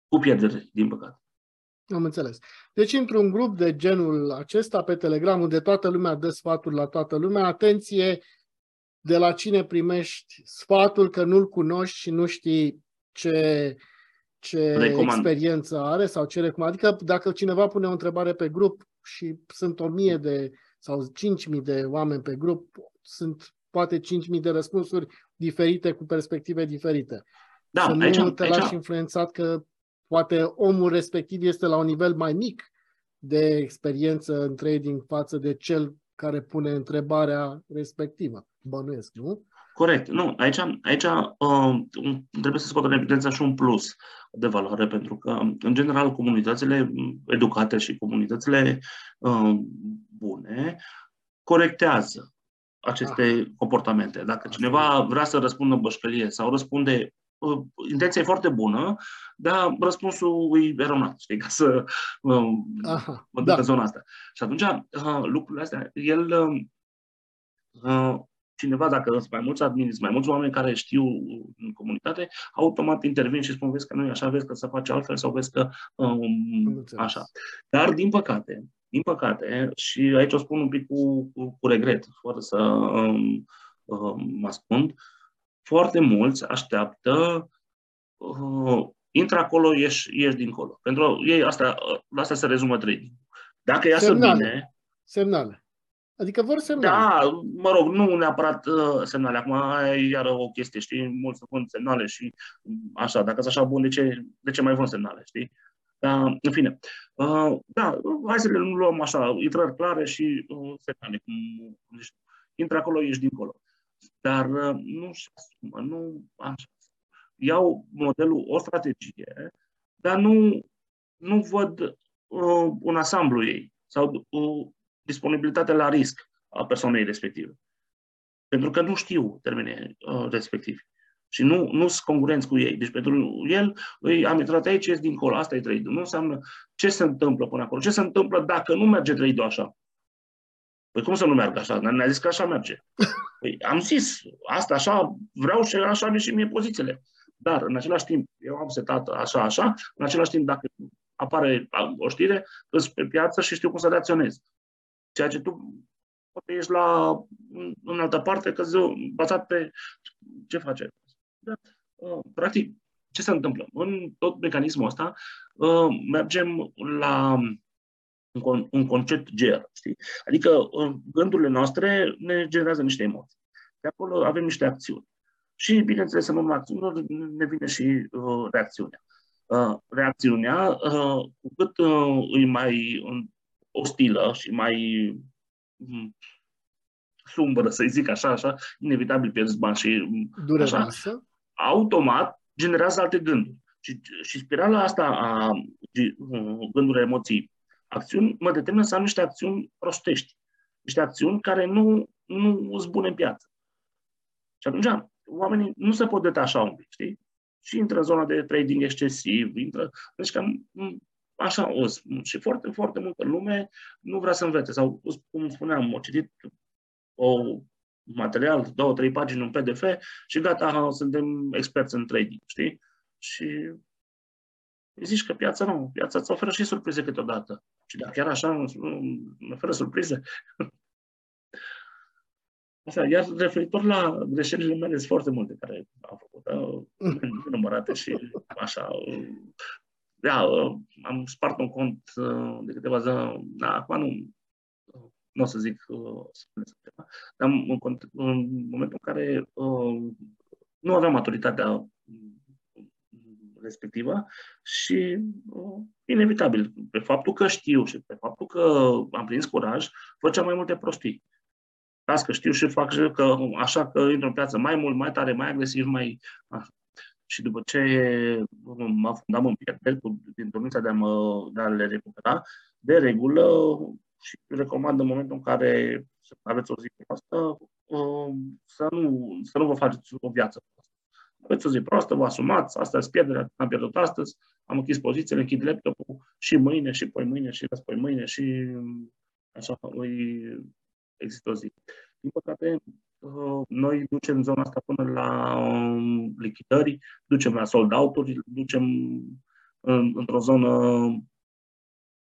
cu pierdere, din păcate. Am înțeles. Deci, într-un grup de genul acesta pe Telegram, unde toată lumea dă sfaturi la toată lumea, atenție de la cine primești sfatul că nu-l cunoști și nu știi ce, ce experiență are sau ce recomandă. Adică dacă cineva pune o întrebare pe grup și sunt o mie de sau cinci mii de oameni pe grup, sunt poate cinci mii de răspunsuri diferite cu perspective diferite. Da, să aici, nu te aici... lași influențat că poate omul respectiv este la un nivel mai mic de experiență în trading față de cel care pune întrebarea respectivă. Bănuiesc, nu? Corect. Nu, aici, aici uh, trebuie să scot în evidență și un plus de valoare, pentru că, în general, comunitățile educate și comunitățile uh, bune corectează aceste ah. comportamente. Dacă cineva vrea să răspundă în bășcălie sau răspunde Uh, intenția e foarte bună, dar răspunsul e eronat, știi, ca să uh, Aha, mă duc da. în zona asta. Și atunci, uh, lucrurile astea, el, uh, cineva, dacă sunt mai mulți admini, mai mulți oameni care știu în comunitate, automat intervin și spun, vezi că nu e așa, vezi că se face altfel sau vezi că um, așa. Dar, din păcate, din păcate, și aici o spun un pic cu, cu, cu regret, fără să um, um, mă ascund, uh, foarte mulți așteaptă, uh, intră acolo, ieși, ieși dincolo. Pentru ei asta, asta se rezumă trading. Dacă iasă semnale. bine... Semnale. Adică vor semnale. Da, mă rog, nu neapărat uh, semnale. Acum e iară o chestie, știi? Mulți vând semnale și așa. Dacă sunt așa bun, de ce, de ce mai vând semnale, știi? Uh, în fine. Uh, da, hai să le luăm așa, intrări clare și uh, semnale. Cum, cum zici, intră acolo, ești dincolo dar uh, nu-și asumă, nu așa. iau modelul, o strategie, dar nu, nu văd uh, un asamblu ei sau uh, disponibilitatea la risc a persoanei respective. Pentru că nu știu termenii uh, respectivi. Și nu, nu sunt concurenți cu ei. Deci pentru el, îi, am intrat aici, ies dincolo, asta e trade Nu înseamnă ce se întâmplă până acolo. Ce se întâmplă dacă nu merge trade așa? Păi cum să nu meargă așa? Ne-a zis că așa merge. *laughs* Păi am zis, asta așa, vreau și așa mi și mie pozițiile. Dar, în același timp, eu am setat așa, așa, în același timp, dacă apare o știre, îți pe piață și știu cum să reacționez. Ceea ce tu poate ești la, în altă parte, că bazat pe ce face. Da. Uh, practic, ce se întâmplă? În tot mecanismul ăsta uh, mergem la un, un concept GER, știi? Adică uh, gândurile noastre ne generează niște emoții. De acolo avem niște acțiuni. Și, bineînțeles, în urma acțiunilor ne vine și uh, reacțiunea. Uh, reacțiunea, uh, cu cât uh, e mai ostilă și mai um, sumbră, să zic așa, așa, inevitabil pierzi bani și Dureroasă. așa, automat generează alte gânduri. Și, și spirala asta a gândurilor, emoții, acțiuni, mă determină să am niște acțiuni prostești. Niște acțiuni care nu, nu sunt bune în piață. Și atunci oamenii nu se pot detașa un pic, știi? Și intră în zona de trading excesiv, intră... Deci cam așa o Și foarte, foarte multă lume nu vrea să învețe. Sau, cum spuneam, o citit o material, două, trei pagini, un PDF și gata, suntem experți în trading, știi? Și îi zici că piața nu, piața îți oferă și surprize câteodată. Și dacă chiar așa nu oferă surprize, *laughs* Așa, iar referitor la greșelile mele, sunt foarte multe care am făcut, da? *laughs* numărate și așa. Da, am spart un cont uh, de câteva zile, da, acum nu, nu o să zic uh, ceva, dar în, în momentul în care uh, nu aveam maturitatea respectivă și uh, inevitabil, pe faptul că știu și pe faptul că am prins curaj, făceam mai multe prostii. Las că știu și fac că așa că intru în piață mai mult, mai tare, mai agresiv, mai... Așa. Și după ce mă fundam în pierderi din dorința de a, mă, de a le recupera, de regulă și recomand în momentul în care aveți o zi proastă um, să nu, să nu vă faceți o viață proastă. Aveți o zi proastă, vă asumați, asta e pierderea, am pierdut astăzi, am închis pozițiile, închid laptopul și mâine, și poi mâine, și poi mâine, și așa îi există o zi. Din păcate, uh, noi ducem zona asta până la um, lichidări, ducem la sold out-uri, ducem într-o zonă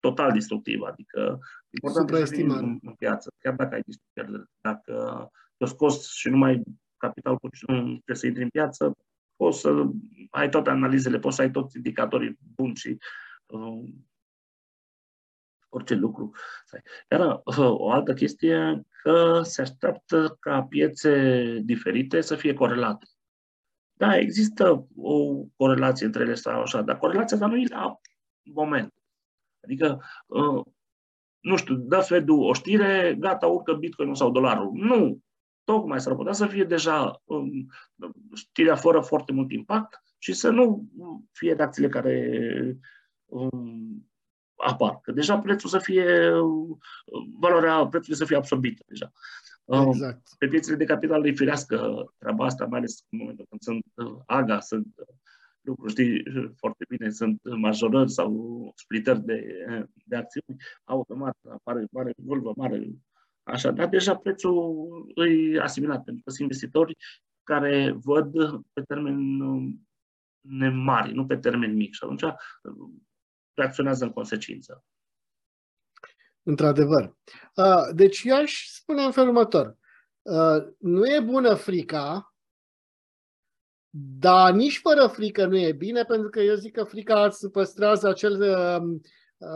total destructiv, adică important să fii în, în piață, chiar dacă ai pierderi. Dacă te scos și nu mai capital trebuie să intri în piață, poți să ai toate analizele, poți să ai toți indicatorii buni și uh, orice lucru. Iar uh, o altă chestie că se așteaptă ca piețe diferite să fie corelate. Da, există o corelație între ele sau așa, dar corelația asta nu e la moment. Adică, uh, nu știu, dă fed o știre, gata, urcă Bitcoin sau dolarul. Nu. Tocmai s-ar putea să fie deja um, știrea fără foarte mult impact și să nu fie reacțiile care um, apar. Că deja prețul să fie, valoarea prețului să fie absorbită deja. Um, exact. Pe piețele de capital e firească treaba asta, mai ales în momentul când sunt uh, AGA, sunt lucruri, știi foarte bine, sunt majorări sau splitări de, de acțiuni, automat apare mare vâlvă, mare așa, dar deja prețul e asimilat, pentru că sunt investitori care văd pe termen mari, nu pe termen mic și atunci reacționează în consecință. Într-adevăr. Deci eu aș spune în felul următor. Nu e bună frica, dar nici fără frică nu e bine, pentru că eu zic că frica îți păstrează acel... Um, uh,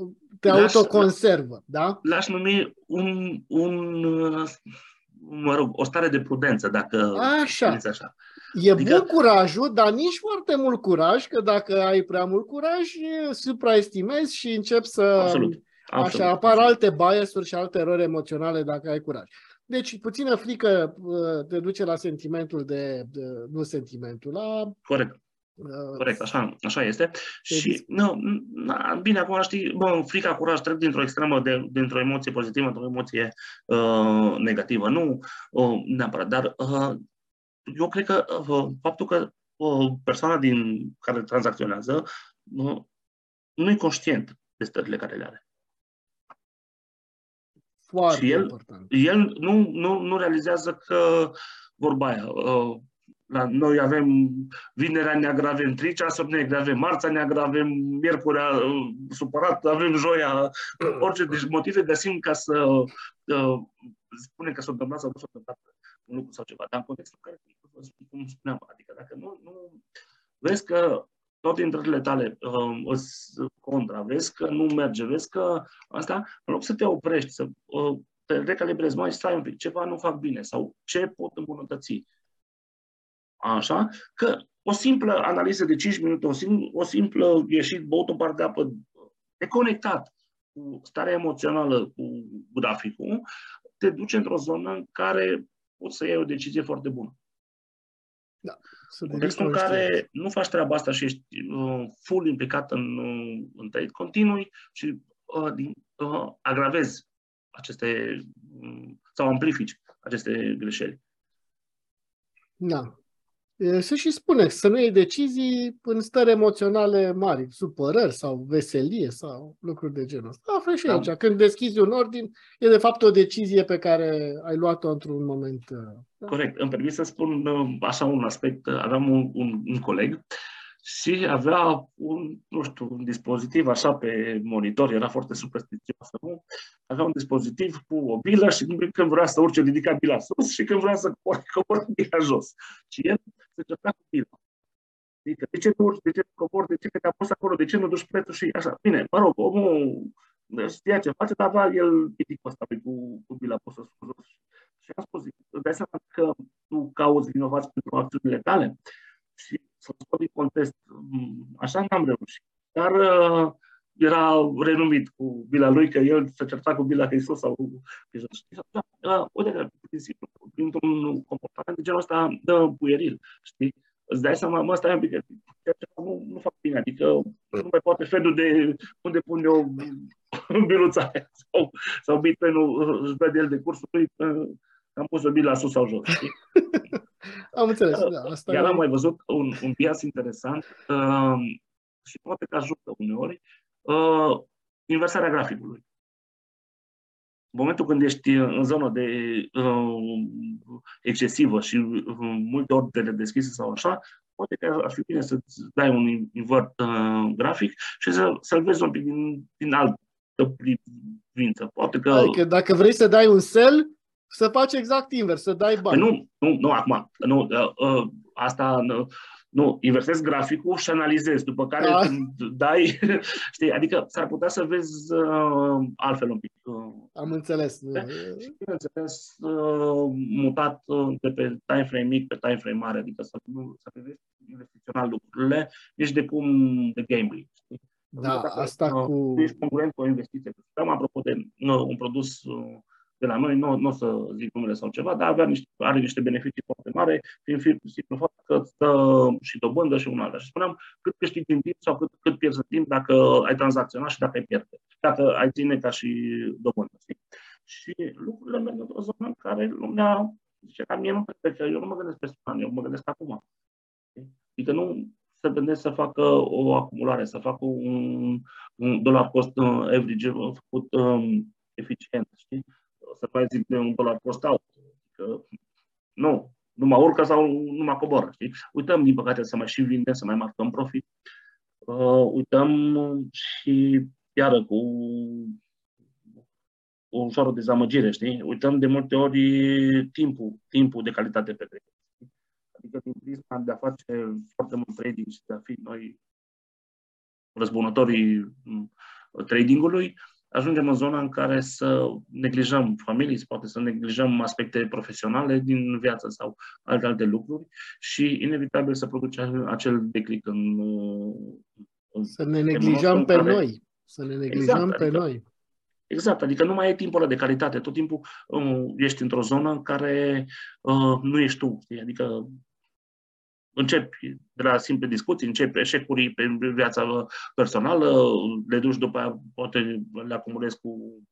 uh, te lași, autoconservă, da? L-aș numi un, un, mă rog, o stare de prudență, dacă așa. așa. E adică... bun curajul, dar nici foarte mult curaj, că dacă ai prea mult curaj, supraestimezi și începi să... Absolut. Absolut. Așa, apar alte biasuri și alte erori emoționale dacă ai curaj. Deci, puțină frică uh, te duce la sentimentul de, de nu sentimentul, la... Corect. Uh, Corect, așa, așa este. Și, nu, na, bine, acum știi, bă, frica, curaj trec dintr-o extremă, de, dintr-o emoție pozitivă într-o emoție uh, negativă. Nu uh, neapărat, dar uh, eu cred că uh, faptul că uh, persoana din care tranzacționează uh, nu e conștient de stările care le are. Foarte și el, important. el nu, nu, nu realizează că, vorba aia, uh, la noi avem vinerea neagră, avem trei ceasuri negre, avem marța neagră, avem miercurea uh, supărat, avem joia, *clears throat* orice. Deci motive găsim ca să uh, spunem că s-a întâmplat sau nu s-a întâmplat un lucru sau ceva. Dar în contextul care, cum spuneam, adică dacă nu, nu vezi că toate intrările tale uh, contra, vezi că nu merge, vezi că asta, în loc să te oprești, să uh, te recalibrezi, mai stai un pic, ceva nu fac bine sau ce pot îmbunătăți. Așa, că o simplă analiză de 5 minute, o, sim, o simplă ieșit, băut un par de apă, deconectat cu starea emoțională, cu graficul, te duce într-o zonă în care poți să iei o decizie foarte bună. Da. În contextul în care nu faci treaba asta și ești uh, full implicat în, uh, în trade, continui și uh, din, uh, agravezi aceste uh, sau amplifici aceste greșeli. Da să și spune, să nu iei decizii în stări emoționale mari, supărări sau veselie sau lucruri de genul ăsta. Află și da. aici. Când deschizi un ordin, e de fapt o decizie pe care ai luat-o într-un moment. Da? Corect. Îmi permit să spun așa un aspect. Aveam un, un, un coleg și avea un, nu știu, un dispozitiv așa pe monitor, era foarte superstițios, nu? Avea un dispozitiv cu o bilă și când vrea să urce, ridica bila sus și când vrea să coboare, bila jos. Și el se certa cu bila. Adică, de ce nu urci, de ce nu cobori, de ce te-a pus acolo, de ce nu duci prețul și așa. Bine, mă rog, omul știa ce face, dar avea el piticul ăsta cu, cu bila pusă sus. Și am spus, îți dai seama că tu cauți vinovați pentru acțiunile tale? Și să scot din context, așa n-am reușit. Dar uh, era renumit cu bila lui, că el se certa cu bila Hristos sau cu Hristos. Uh, uite, printr-un comportament de genul ăsta dă puieril, știi? Îți dai seama, mă, stai un pic, nu, nu fac bine, adică nu mai poate felul de unde pun eu biluța aia sau, sau bitcoin-ul își dă de el de cursul lui, am pus o bila sus sau jos, știi? *laughs* Am înțeles, da. Asta Iar e... am mai văzut un, un bias interesant uh, și poate că ajută uneori, uh, inversarea graficului. În momentul când ești în zonă de uh, excesivă și uh, multe ordine deschise sau așa, poate că ar fi bine să-ți dai un invert uh, grafic și să, să-l vezi un pic din, din altă privință. Poate că... Adică dacă vrei să dai un sell, să faci exact invers, să dai bani. Nu, nu, nu acum. Nu, uh, uh, asta nu, nu, inversezi graficul și analizezi, după care da. dai, *laughs* știi, adică s-ar putea să vezi uh, altfel un pic. Uh, Am înțeles. Și, bineînțeles, uh, mutat uh, de pe time frame mic pe time frame mare, adică să nu să vezi investițional lucrurile, nici de cum de gambling. Știi? Da, adică, asta uh, cu... Ești concurent cu o investiție. Apropo de uh, un produs uh, de la noi, nu, nu o să zic numele sau ceva, dar avea niște, are niște beneficii foarte mari prin simplu fapt că îți dă și dobândă și un alta. Și spuneam cât câștigi din timp sau cât, cât pierzi în timp dacă ai tranzacționat și dacă ai pierde, dacă ai ține ca și dobândă. Știi? Și lucrurile merg într-o zonă în care lumea zice că mie nu trebuie, că eu nu mă gândesc pe an, eu mă gândesc acum. Adică nu să gândesc să facă o acumulare, să facă un, un dollar cost uh, average făcut um, eficient, știi? Să mai zic de un dolar cost out. Că nu, nu mă urcă sau nu mă coboră. Știi? Uităm, din păcate, să mai și vindem, să mai marcăm profit. Uh, uităm și iară cu o ușoară dezamăgire, știi? Uităm de multe ori timpul, timpul de calitate pe trade. Adică din prisma de a face foarte mult trading și de a fi noi răzbunătorii mm, tradingului, ajungem în zona în care să neglijăm familii, poate să neglijăm aspecte profesionale din viață sau alte alte lucruri și inevitabil să produce acel declic în, în să ne neglijăm pe care... noi. Să ne neglijăm exact, pe adică, noi. Exact, adică nu mai ai timpul ăla de calitate. Tot timpul uh, ești într-o zonă în care uh, nu ești tu. Știi? Adică începi de la simple discuții, începi eșecuri pe viața personală, le duci după aia, poate le acumulezi cu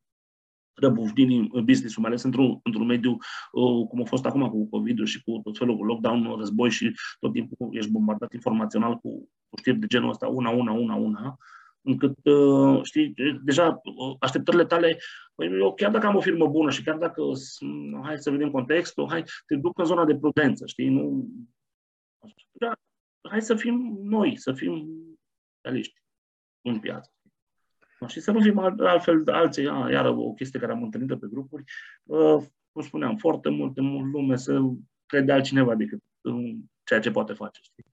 răbufnii business-ul, mai ales într-un, într-un mediu uh, cum a fost acum cu covid și cu tot felul, cu lockdown, război și tot timpul ești bombardat informațional cu, cu știri de genul ăsta, una, una, una, una, încât, uh, știi, deja uh, așteptările tale, păi eu chiar dacă am o firmă bună și chiar dacă, hai să vedem contextul, hai, te duc în zona de prudență, știi, nu... Da, hai să fim noi, să fim realiști în piață. Și să nu fim altfel alții, a, iară o chestie care am întâlnit pe grupuri, uh, cum spuneam, foarte multe mult lume să crede altcineva decât ceea ce poate face. Știi?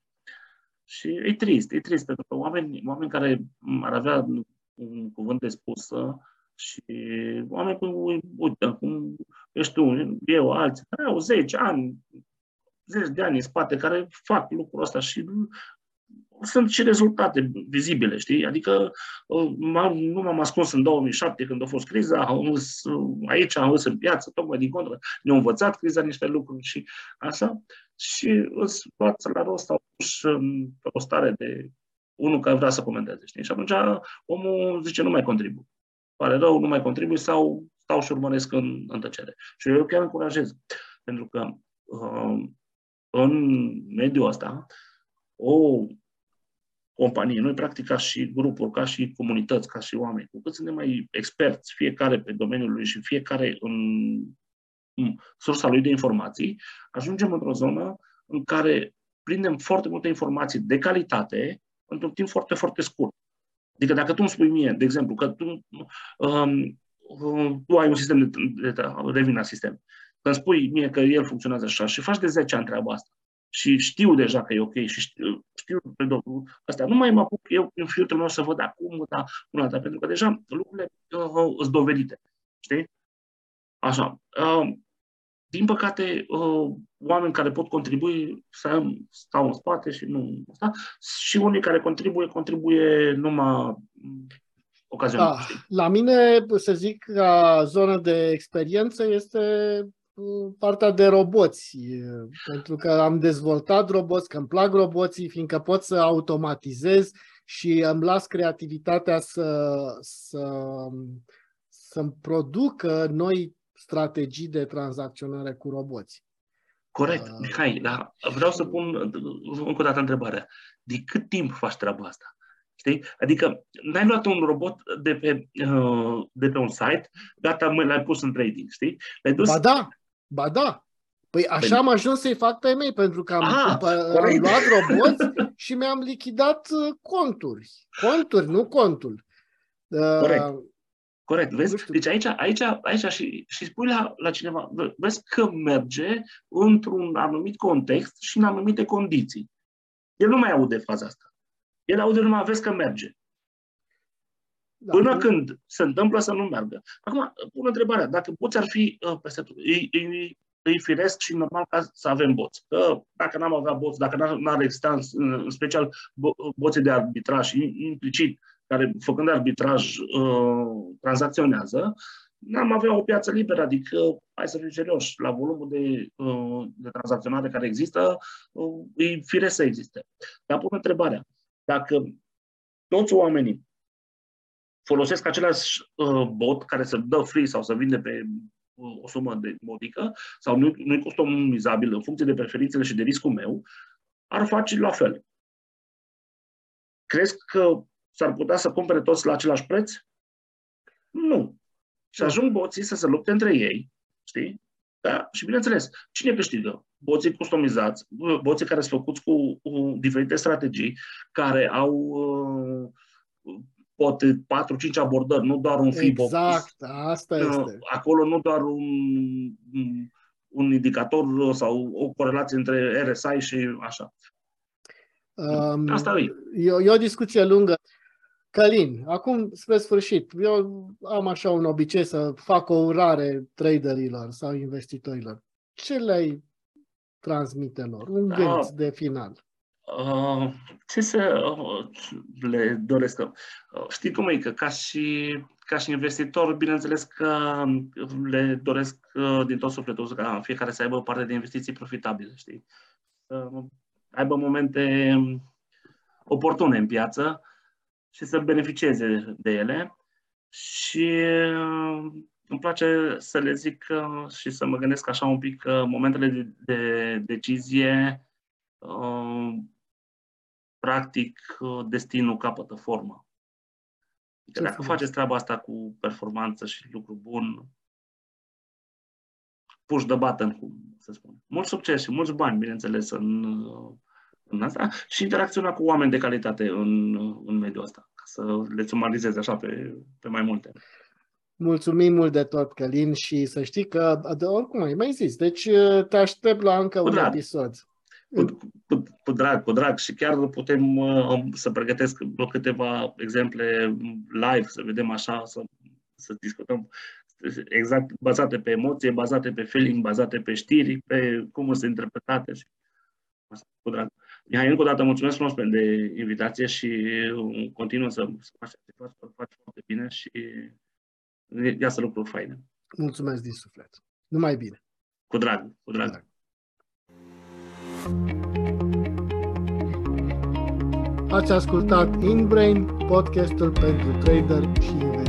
Și e trist, e trist, pentru că oameni, oameni care ar avea un cuvânt de spus și oameni cum, uite, cum ești tu, eu, alții, care au 10 ani, zeci de ani în spate, care fac lucrul ăsta și sunt și rezultate vizibile, știi? Adică uh, nu m-am ascuns în 2007 când a fost criza, am urs uh, aici, am urs în piață, tocmai din contră. Ne-a învățat criza niște lucruri și așa. Și îți față la rost au pus o stare de unul care vrea să comenteze, știi? Și atunci omul zice, nu mai contribu. Pare rău, nu mai contribui sau stau și urmăresc în, în tăcere. Și eu chiar încurajez. Pentru că uh, în mediul ăsta, o companie, noi practic ca și grupuri, ca și comunități, ca și oameni, cu cât suntem mai experți fiecare pe domeniul lui și fiecare în, în sursa lui de informații, ajungem într-o zonă în care prindem foarte multe informații de calitate într-un timp foarte, foarte scurt. Adică dacă tu îmi spui mie, de exemplu, că tu, um, um, tu ai un sistem de, de, de revin la sistem, când spui mie că el funcționează așa și faci de 10 ani treaba asta, și știu deja că e ok și știu, știu pe domnul ăsta. Nu mai mă apuc eu în filtrul meu să văd acum, da, una alta, pentru că deja lucrurile uh, sunt dovedite. Știi? Așa. Uh, din păcate, uh, oameni care pot contribui să stau în spate și nu asta, și unii care contribuie, contribuie numai ocazional. Da. La mine, să zic, ca zonă de experiență este partea de roboți, pentru că am dezvoltat roboți, că îmi plac roboții, fiindcă pot să automatizez și îmi las creativitatea să, să, să-mi producă noi strategii de tranzacționare cu roboți. Corect, uh, Mihai, dar vreau să pun încă o dată întrebarea. De cât timp faci treaba asta? Știi? Adică n-ai luat un robot de pe, uh, de pe un site, gata, mă, l-ai pus în trading, știi? L-ai dus... Ba da, Ba da. Păi așa păi... am ajuns să-i fac pe mei, pentru că am, ah, am luat roboți și mi-am lichidat uh, conturi. Conturi, nu contul. Uh, Corect. Uh, Corect, vezi? Deci aici, aici, aici și, și spui la, la cineva, vezi că merge într-un anumit context și în anumite condiții. El nu mai aude faza asta. El aude numai, vezi că merge. Da, Până nu... când se întâmplă să nu meargă. Acum, pun întrebarea, dacă boți ar fi uh, peste tot, e, e, e firesc și normal ca să avem boți. Că dacă n-am avea boți, dacă n-ar exista în, în special bo- boții de arbitraj, implicit, care făcând arbitraj uh, tranzacționează, n-am avea o piață liberă, adică, hai să fim serioși, la volumul de, uh, de tranzacționare care există, uh, e firesc să existe. Dar pun întrebarea, dacă toți oamenii folosesc același uh, bot care să dă free sau să vinde pe uh, o sumă de modică sau nu, nu-i customizabil în funcție de preferințele și de riscul meu, ar face la fel. Crezi că s-ar putea să cumpere toți la același preț? Nu. Și ajung boții să se lupte între ei, știi? Da? Și bineînțeles, cine câștigă? Boții customizați, boții care sunt făcuți cu, cu diferite strategii, care au uh, poate 4-5 abordări, nu doar un FIBO. Exact, asta uh, este. Acolo nu doar un, un indicator sau o corelație între RSI și așa. Um, asta e. E o, e o discuție lungă. Călin, acum spre sfârșit, eu am așa un obicei să fac o urare traderilor sau investitorilor. Ce le-ai transmite lor? Un da. gând de final. Uh, ce să uh, le doresc? Uh, știi cum e? Că ca și, ca și investitor, bineînțeles că le doresc din tot sufletul ca fiecare să aibă parte de investiții profitabile, știi? Să aibă momente oportune în piață și să beneficieze de ele. Și îmi place să le zic și să mă gândesc așa un pic că momentele de, de decizie practic destinul capătă formă. Adică dacă frumos. faceți treaba asta cu performanță și lucru bun, push the button, cum să spun. Mult succes și mulți bani, bineînțeles, în, în asta și interacționa cu oameni de calitate în, în mediul ăsta, ca să le sumarizez așa pe, pe mai multe. Mulțumim mult de tot, Călin, și să știi că, de oricum ai mai zis, deci te aștept la încă un episod. Cu, cu, cu drag, cu drag și chiar putem uh, să pregătesc câteva exemple live, să vedem așa, să, să discutăm exact bazate pe emoție, bazate pe feeling, bazate pe știri, pe cum sunt interpretate. Și cu drag. Mihai, încă o dată mulțumesc frumos pentru invitație și continuă să faci, faci, faci foarte bine și iasă lucruri faine. Mulțumesc din suflet. Numai bine. Cu drag, cu drag. Cu drag. Ați ascultat InBrain, podcastul pentru trader și investitori.